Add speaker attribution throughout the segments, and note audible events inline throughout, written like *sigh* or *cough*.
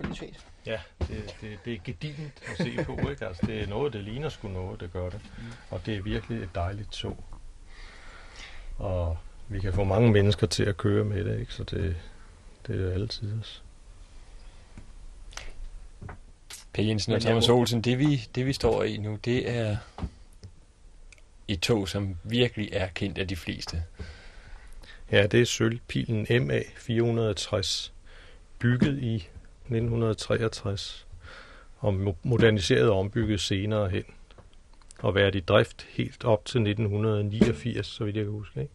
Speaker 1: kvalitet.
Speaker 2: Ja, det, det, det er gedigent at se på, ikke? Altså, det er noget, det ligner sgu noget, det gør det. Og det er virkelig et dejligt tog. Og vi kan få mange mennesker til at køre med det, ikke? Så det, det er altid os.
Speaker 3: Per Jensen og Thomas Olsen, det vi, det vi står i nu, det er et tog, som virkelig er kendt af de fleste.
Speaker 2: Ja, det er sølvpilen MA 460, bygget i 1963 og mo- moderniseret og ombygget senere hen. Og været i drift helt op til 1989, så vidt jeg kan huske. Ikke?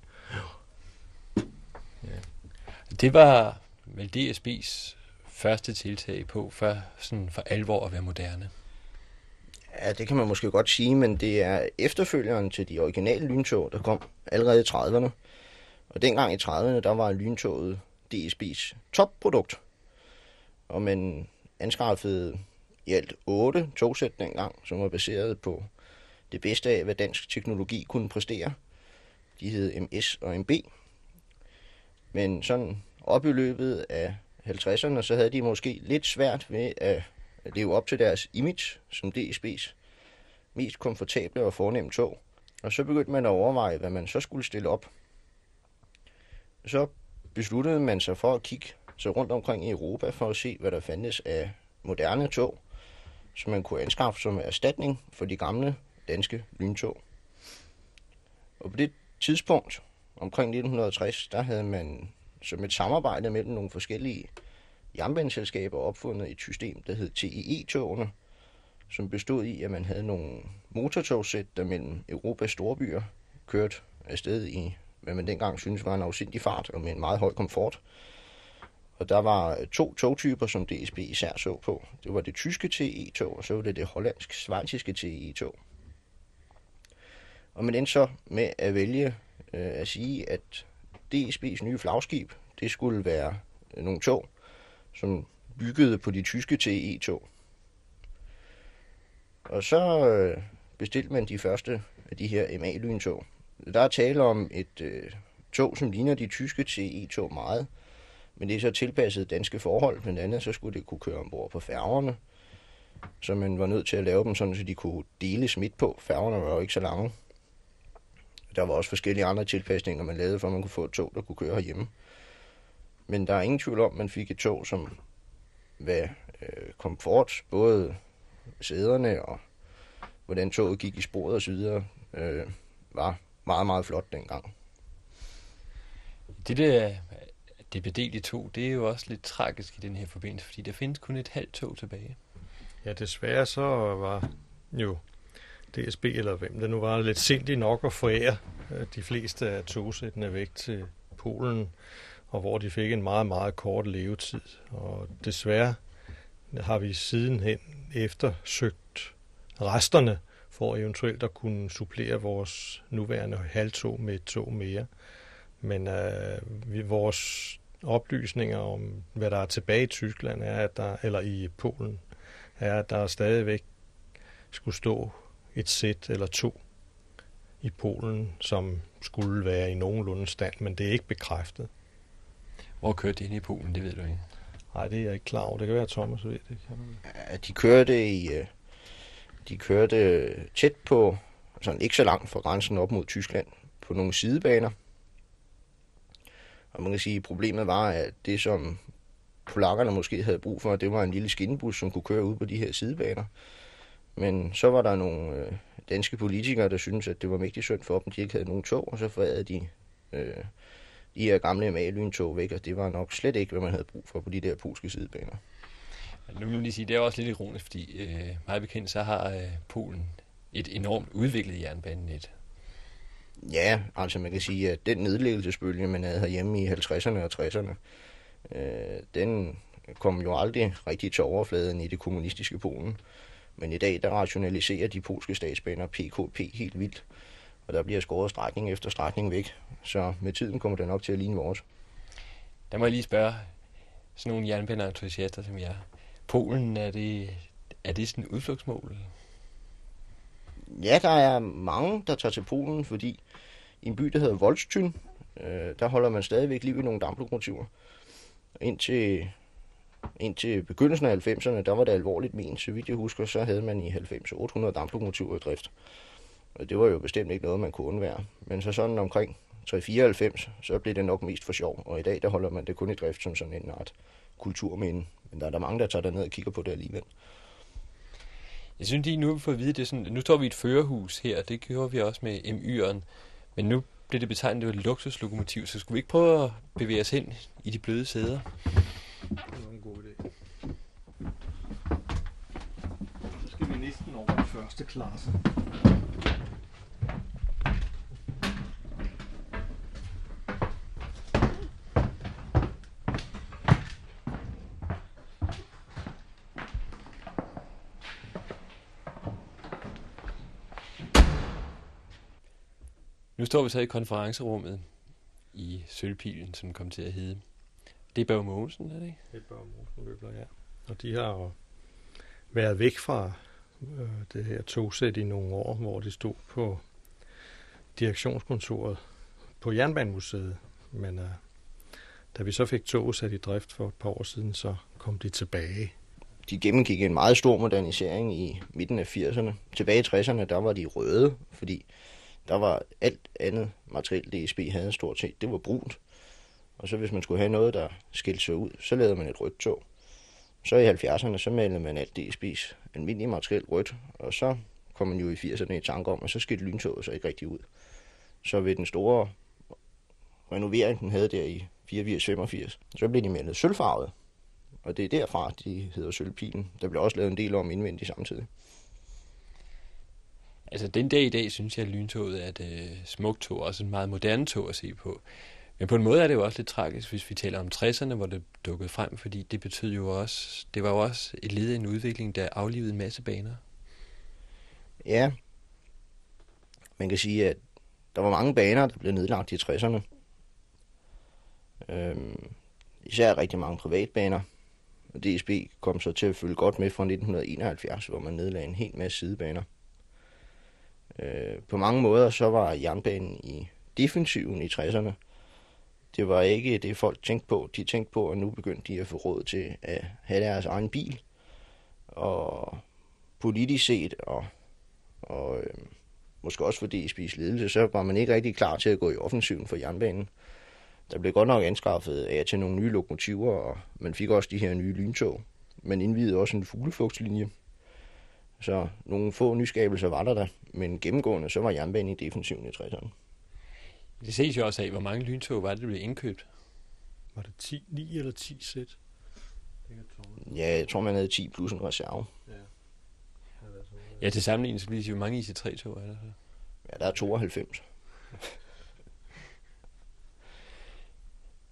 Speaker 3: Det var vel DSB's første tiltag på, for, sådan for alvor at være moderne.
Speaker 1: Ja, det kan man måske godt sige, men det er efterfølgeren til de originale lyntog, der kom allerede i 30'erne. Og dengang i 30'erne, der var lyntoget DSB's topprodukt. Og man anskaffede i alt otte togsæt dengang, som var baseret på det bedste af, hvad dansk teknologi kunne præstere. De hed MS og MB. Men sådan op i løbet af 50'erne, så havde de måske lidt svært ved at leve op til deres image som DSB's mest komfortable og fornemme tog. Og så begyndte man at overveje, hvad man så skulle stille op. Så besluttede man sig for at kigge så rundt omkring i Europa for at se, hvad der fandtes af moderne tog, som man kunne anskaffe som erstatning for de gamle danske lyntog. Og på det tidspunkt, omkring 1960, der havde man som et samarbejde mellem nogle forskellige jernbaneselskaber opfundet et system, der hed TEE-togene, som bestod i, at man havde nogle motortogsæt, der mellem Europas storbyer kørte afsted i, hvad man dengang synes var en afsindig fart og med en meget høj komfort. Og der var øh, to togtyper, som DSB især så på. Det var det tyske TE-tog, og så var det det hollandsk-svejtiske TE-tog. Og man endte så med at vælge øh, at sige, at DSB's nye flagskib, det skulle være øh, nogle tog, som byggede på de tyske TE-tog. Og så øh, bestilte man de første af de her MA-lyntog. Der er tale om et øh, tog, som ligner de tyske TE-tog meget, men det er så tilpasset danske forhold. Blandt andet så skulle det kunne køre ombord på færgerne, så man var nødt til at lave dem sådan, så de kunne deles midt på. Færgerne var jo ikke så lange. Der var også forskellige andre tilpasninger, man lavede, for at man kunne få et tog, der kunne køre herhjemme. Men der er ingen tvivl om, at man fik et tog, som var øh, komfort, både sæderne og hvordan toget gik i sporet osv., øh, var meget, meget flot dengang.
Speaker 3: Det der DPD tog, det er jo også lidt tragisk i den her forbindelse, fordi der findes kun et halvt tog tilbage.
Speaker 2: Ja, desværre så var jo DSB, eller hvem det nu var, lidt sindig nok at forære de fleste af togsættene væk til Polen, og hvor de fik en meget, meget kort levetid. Og desværre har vi sidenhen eftersøgt resterne for eventuelt at kunne supplere vores nuværende halvtog med et tog mere. Men øh, vi, vores oplysninger om, hvad der er tilbage i Tyskland, er, at der, eller i Polen, er, at der stadigvæk skulle stå et sæt eller to i Polen, som skulle være i nogenlunde stand, men det er ikke bekræftet.
Speaker 3: Hvor kørte det ind i Polen, det ved du ikke.
Speaker 2: Nej, det er jeg ikke klar over. Det kan være, at Thomas ved det. Kan?
Speaker 1: Ja, de kørte i, øh, de kørte tæt på, sådan ikke så langt fra grænsen op mod Tyskland, på nogle sidebaner. Og man kan sige, at problemet var, at det som polakkerne måske havde brug for, det var en lille skinnebus, som kunne køre ud på de her sidebaner. Men så var der nogle øh, danske politikere, der syntes, at det var mægtig synd for dem, de ikke havde nogen tog, og så forærede de øh, de her gamle MA-lyntog væk, og det var nok slet ikke, hvad man havde brug for på de der polske sidebaner.
Speaker 3: Nu vil jeg lige sige, det er også lidt ironisk, fordi øh, meget bekendt, så har øh, Polen et enormt udviklet jernbanenet.
Speaker 1: Ja, altså man kan sige, at den nedlæggelsesbølge, man havde herhjemme i 50'erne og 60'erne, øh, den kom jo aldrig rigtig til overfladen i det kommunistiske Polen. Men i dag, der rationaliserer de polske statsbaner PKP helt vildt, og der bliver skåret strækning efter strækning væk. Så med tiden kommer det nok til at ligne vores.
Speaker 3: Der må jeg lige spørge sådan nogle jernbaneentusiaster som jeg. Polen, er det, er det sådan et udflugtsmål?
Speaker 1: Ja, der er mange, der tager til Polen, fordi i en by, der hedder Volstyn, øh, der holder man stadigvæk liv i nogle damplokomotiver. Indtil indtil begyndelsen af 90'erne, der var det alvorligt ment. Så vidt jeg husker, så havde man i 90 800 damplokomotiver i drift. Og det var jo bestemt ikke noget, man kunne undvære. Men så sådan omkring 394, så blev det nok mest for sjov. Og i dag, der holder man det kun i drift som sådan en art kulturminde. Men der er der mange, der tager derned og kigger på det alligevel.
Speaker 3: Jeg synes lige nu, vi fået at vide, det er sådan, nu står vi i et førerhus her, det gjorde vi også med MY'eren. Men nu blev det betegnet, det var et luksuslokomotiv, så skulle vi ikke prøve at bevæge os hen i de bløde sæder?
Speaker 2: Det var en god idé. Så skal vi næsten over i første klasse.
Speaker 3: Nu står vi så i konferencerummet i Sølvpilen, som kom til at hedde. Det er Børge Mogensen, er det ikke?
Speaker 2: Det er Børge Mogensen ja. Og de har jo været væk fra øh, det her togsæt i nogle år, hvor de stod på direktionskontoret på Jernbanemuseet. Men øh, da vi så fik toget sat i drift for et par år siden, så kom de tilbage.
Speaker 1: De gennemgik en meget stor modernisering i midten af 80'erne. Tilbage i 60'erne, der var de røde, fordi der var alt andet materiel, DSB havde stort set, det var brunt. Og så hvis man skulle have noget, der skilte sig ud, så lavede man et rødt tog. Så i 70'erne, så malede man alt DSB's almindelige materiel rødt, og så kom man jo i 80'erne i tanke om, at så skilte lyntoget så ikke rigtig ud. Så ved den store renovering, den havde der i 84-85, så blev de malet sølvfarvet. Og det er derfra, de hedder Sølvpilen. Der blev også lavet en del om indvendigt samtidig.
Speaker 3: Altså den dag i dag synes jeg, at lyntoget er et øh, smukt tog, også et meget moderne tog at se på. Men på en måde er det jo også lidt tragisk, hvis vi taler om 60'erne, hvor det dukkede frem, fordi det betød jo også, det var jo også et led i en udvikling, der aflivede en masse baner.
Speaker 1: Ja, man kan sige, at der var mange baner, der blev nedlagt i 60'erne. Øhm, især rigtig mange privatbaner. Og DSB kom så til at følge godt med fra 1971, hvor man nedlagde en hel masse sidebaner. Øh, på mange måder så var jernbanen i defensiven i 60'erne. Det var ikke det, folk tænkte på. De tænkte på, at nu begyndte de at få råd til at have deres egen bil. Og politisk set, og, og øh, måske også for DSB's ledelse, så var man ikke rigtig klar til at gå i offensiven for jernbanen. Der blev godt nok anskaffet af til nogle nye lokomotiver, og man fik også de her nye lyntog. Man indvidede også en fuglefugtslinje, så nogle få nyskabelser var der der, men gennemgående så var jernbanen i defensiven i 60'erne.
Speaker 3: Det ses jo også af, hvor mange lyntog var det, der blev indkøbt.
Speaker 2: Var det 10, 9 eller 10 sæt?
Speaker 1: Ja, jeg tror, man havde 10 plus en reserve.
Speaker 2: Ja.
Speaker 3: Ja, til sammenligning så bliver det jo mange IC3-tog, er der så?
Speaker 1: Ja, der er 92.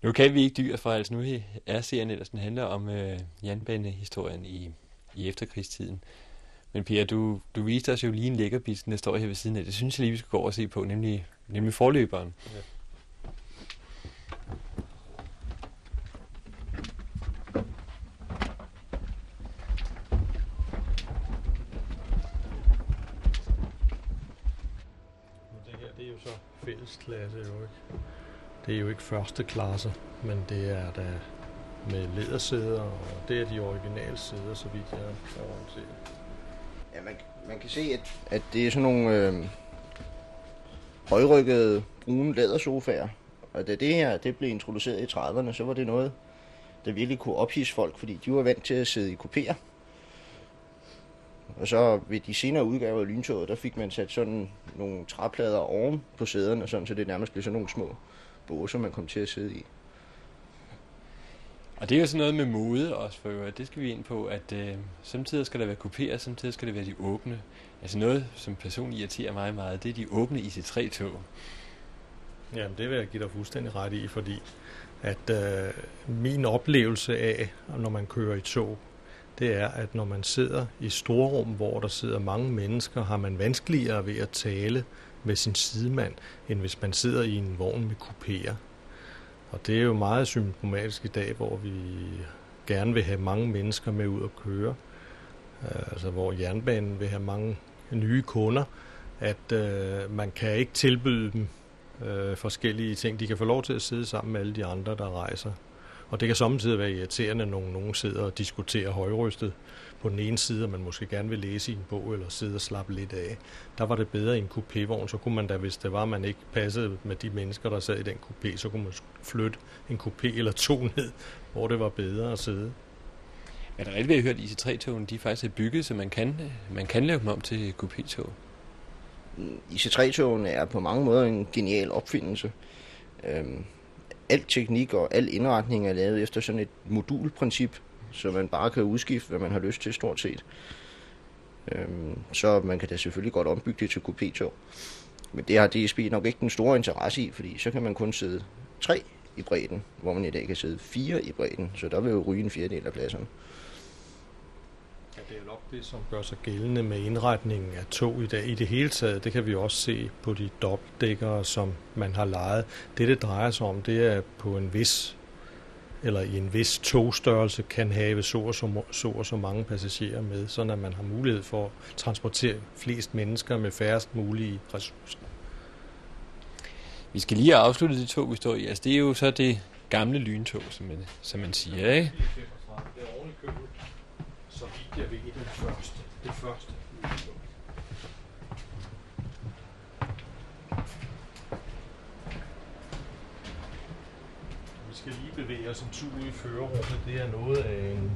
Speaker 3: Nu kan vi ikke dyr for, altså nu er serien ellers, den handler om øh, jernbanehistorien i, i efterkrigstiden. Men Pia, du, du viste os jo lige en lækkerbis, der står her ved siden af. Det synes jeg lige, vi skal gå over og se på, nemlig, nemlig forløberen. Ja.
Speaker 2: Det her, det er jo så fællesklasse jo ikke. Det er jo ikke første klasse, men det er da med lædersæder, og det er de originale sæder, så vidt jeg er orienteret.
Speaker 1: Ja, man, man kan se, at, at det er sådan nogle øh, højrykkede brune lædersofaer. Og da det her det blev introduceret i 30'erne, så var det noget, der virkelig kunne ophisse folk, fordi de var vant til at sidde i kupéer. Og så ved de senere udgaver af lyntoget, der fik man sat sådan nogle træplader oven på sæderne, sådan, så det nærmest blev sådan nogle små båser, man kom til at sidde i.
Speaker 3: Og det er jo sådan noget med mode også for øvrigt. Det skal vi ind på, at øh, samtidig skal der være kupéer, samtidig skal det være de åbne. Altså noget, som personligt irriterer mig meget, det er de åbne IC3-tog.
Speaker 2: Jamen, det vil jeg give dig fuldstændig ret i, fordi at øh, min oplevelse af, når man kører i tog, det er, at når man sidder i storrum, hvor der sidder mange mennesker, har man vanskeligere ved at tale med sin sidemand, end hvis man sidder i en vogn med kupéer. Og det er jo meget symptomatisk i dag, hvor vi gerne vil have mange mennesker med ud at køre. Øh, altså hvor jernbanen vil have mange nye kunder, at øh, man kan ikke tilbyde dem øh, forskellige ting. De kan få lov til at sidde sammen med alle de andre, der rejser. Og det kan samtidig være irriterende, når nogen sidder og diskuterer højrystet på den ene side, og man måske gerne vil læse i en bog eller sidde og slappe lidt af. Der var det bedre i en kupévogn, så kunne man da, hvis det var, man ikke passede med de mennesker, der sad i den kupé, så kunne man flytte en kupé eller to *laughs* ned, hvor det var bedre at sidde.
Speaker 3: Er det rigtigt, at hørt, at IC3-togene de faktisk er bygget, så man kan, man kan lave dem om til kupé-tog?
Speaker 1: IC3-togene er på mange måder en genial opfindelse. Øhm, al teknik og al indretning er lavet efter sådan et modulprincip, så man bare kan udskifte, hvad man har lyst til stort set. Øhm, så man kan da selvfølgelig godt ombygge det til kupé-tog. Men det har DSB nok ikke den store interesse i, fordi så kan man kun sidde tre i bredden, hvor man i dag kan sidde fire i bredden, så der vil jo ryge en fjerdedel af pladserne.
Speaker 2: Ja, det er nok det, som gør sig gældende med indretningen af tog i dag. I det hele taget, det kan vi også se på de dobbeltdækkere, som man har lejet. Det, det drejer sig om, det er på en vis eller i en vis togstørrelse kan have så og så, så, og så mange passagerer med, så at man har mulighed for at transportere flest mennesker med færrest mulige ressourcer.
Speaker 3: Vi skal lige afslutte de tog, vi står i. Altså, det er jo så det gamle lyntog, som man, som man siger, ikke?
Speaker 2: Det er oven i købet, så vidt jeg ved, det første. Det første lyntog. Vi bevæge os en tur i førerrummet. Det er noget af en,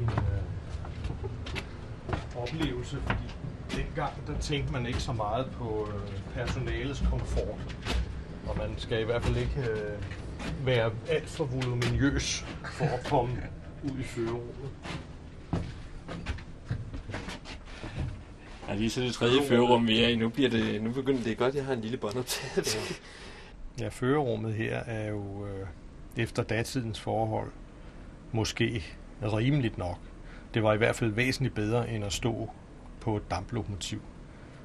Speaker 2: en øh, oplevelse, fordi dengang der tænkte man ikke så meget på øh, personalets komfort. Og man skal i hvert fald ikke øh, være alt for voluminøs for at komme ud i førerrummet.
Speaker 3: Ja, lige så det tredje førerum, er i. Nu, bliver det, nu begynder det godt, jeg har en lille båndoptagelse.
Speaker 2: Ja, førerrummet her er jo øh, efter datidens forhold måske rimeligt nok. Det var i hvert fald væsentligt bedre end at stå på et damplokomotiv.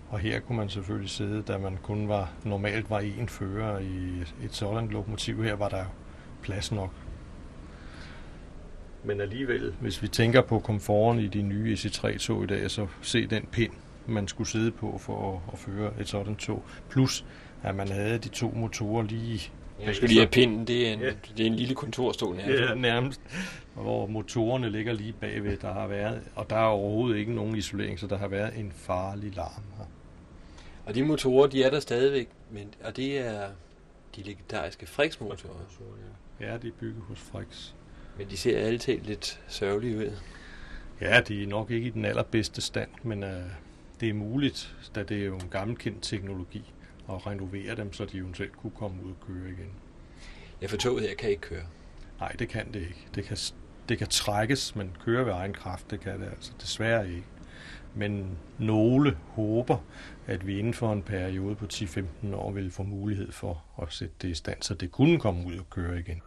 Speaker 2: Og her kunne man selvfølgelig sidde, da man kun var normalt var en fører i et sådan lokomotiv. Her var der plads nok. Men alligevel, hvis vi tænker på komforten i de nye EC3-tog i dag, så se den pind, man skulle sidde på for at, at føre et sådan tog. Plus, at man havde de to motorer lige
Speaker 3: Jeg skulle lige have pinden. Det er en,
Speaker 2: Ja.
Speaker 3: det er en lille kontorstol nærmest.
Speaker 2: Ja, nærmest. Hvor motorerne ligger lige bagved, der har været, og der er overhovedet ikke nogen isolering, så der har været en farlig larm her.
Speaker 3: Og de motorer, de er der stadigvæk, men, og det er de legendariske Frix-motorer.
Speaker 2: Ja, de er bygget hos Frix.
Speaker 3: Men de ser alle talt lidt sørgelige ud.
Speaker 2: Ja, de er nok ikke i den allerbedste stand, men uh, det er muligt, da det er jo en gammelkendt teknologi, at renovere dem, så de eventuelt kunne komme ud og køre igen.
Speaker 3: Ja, for toget her kan ikke køre.
Speaker 2: Nej, det kan det ikke. Det kan, det kan trækkes, men køre ved egen kraft, det kan det altså desværre ikke. Men nogle håber, at vi inden for en periode på 10-15 år vil få mulighed for at sætte det i stand, så det kunne komme ud og køre igen.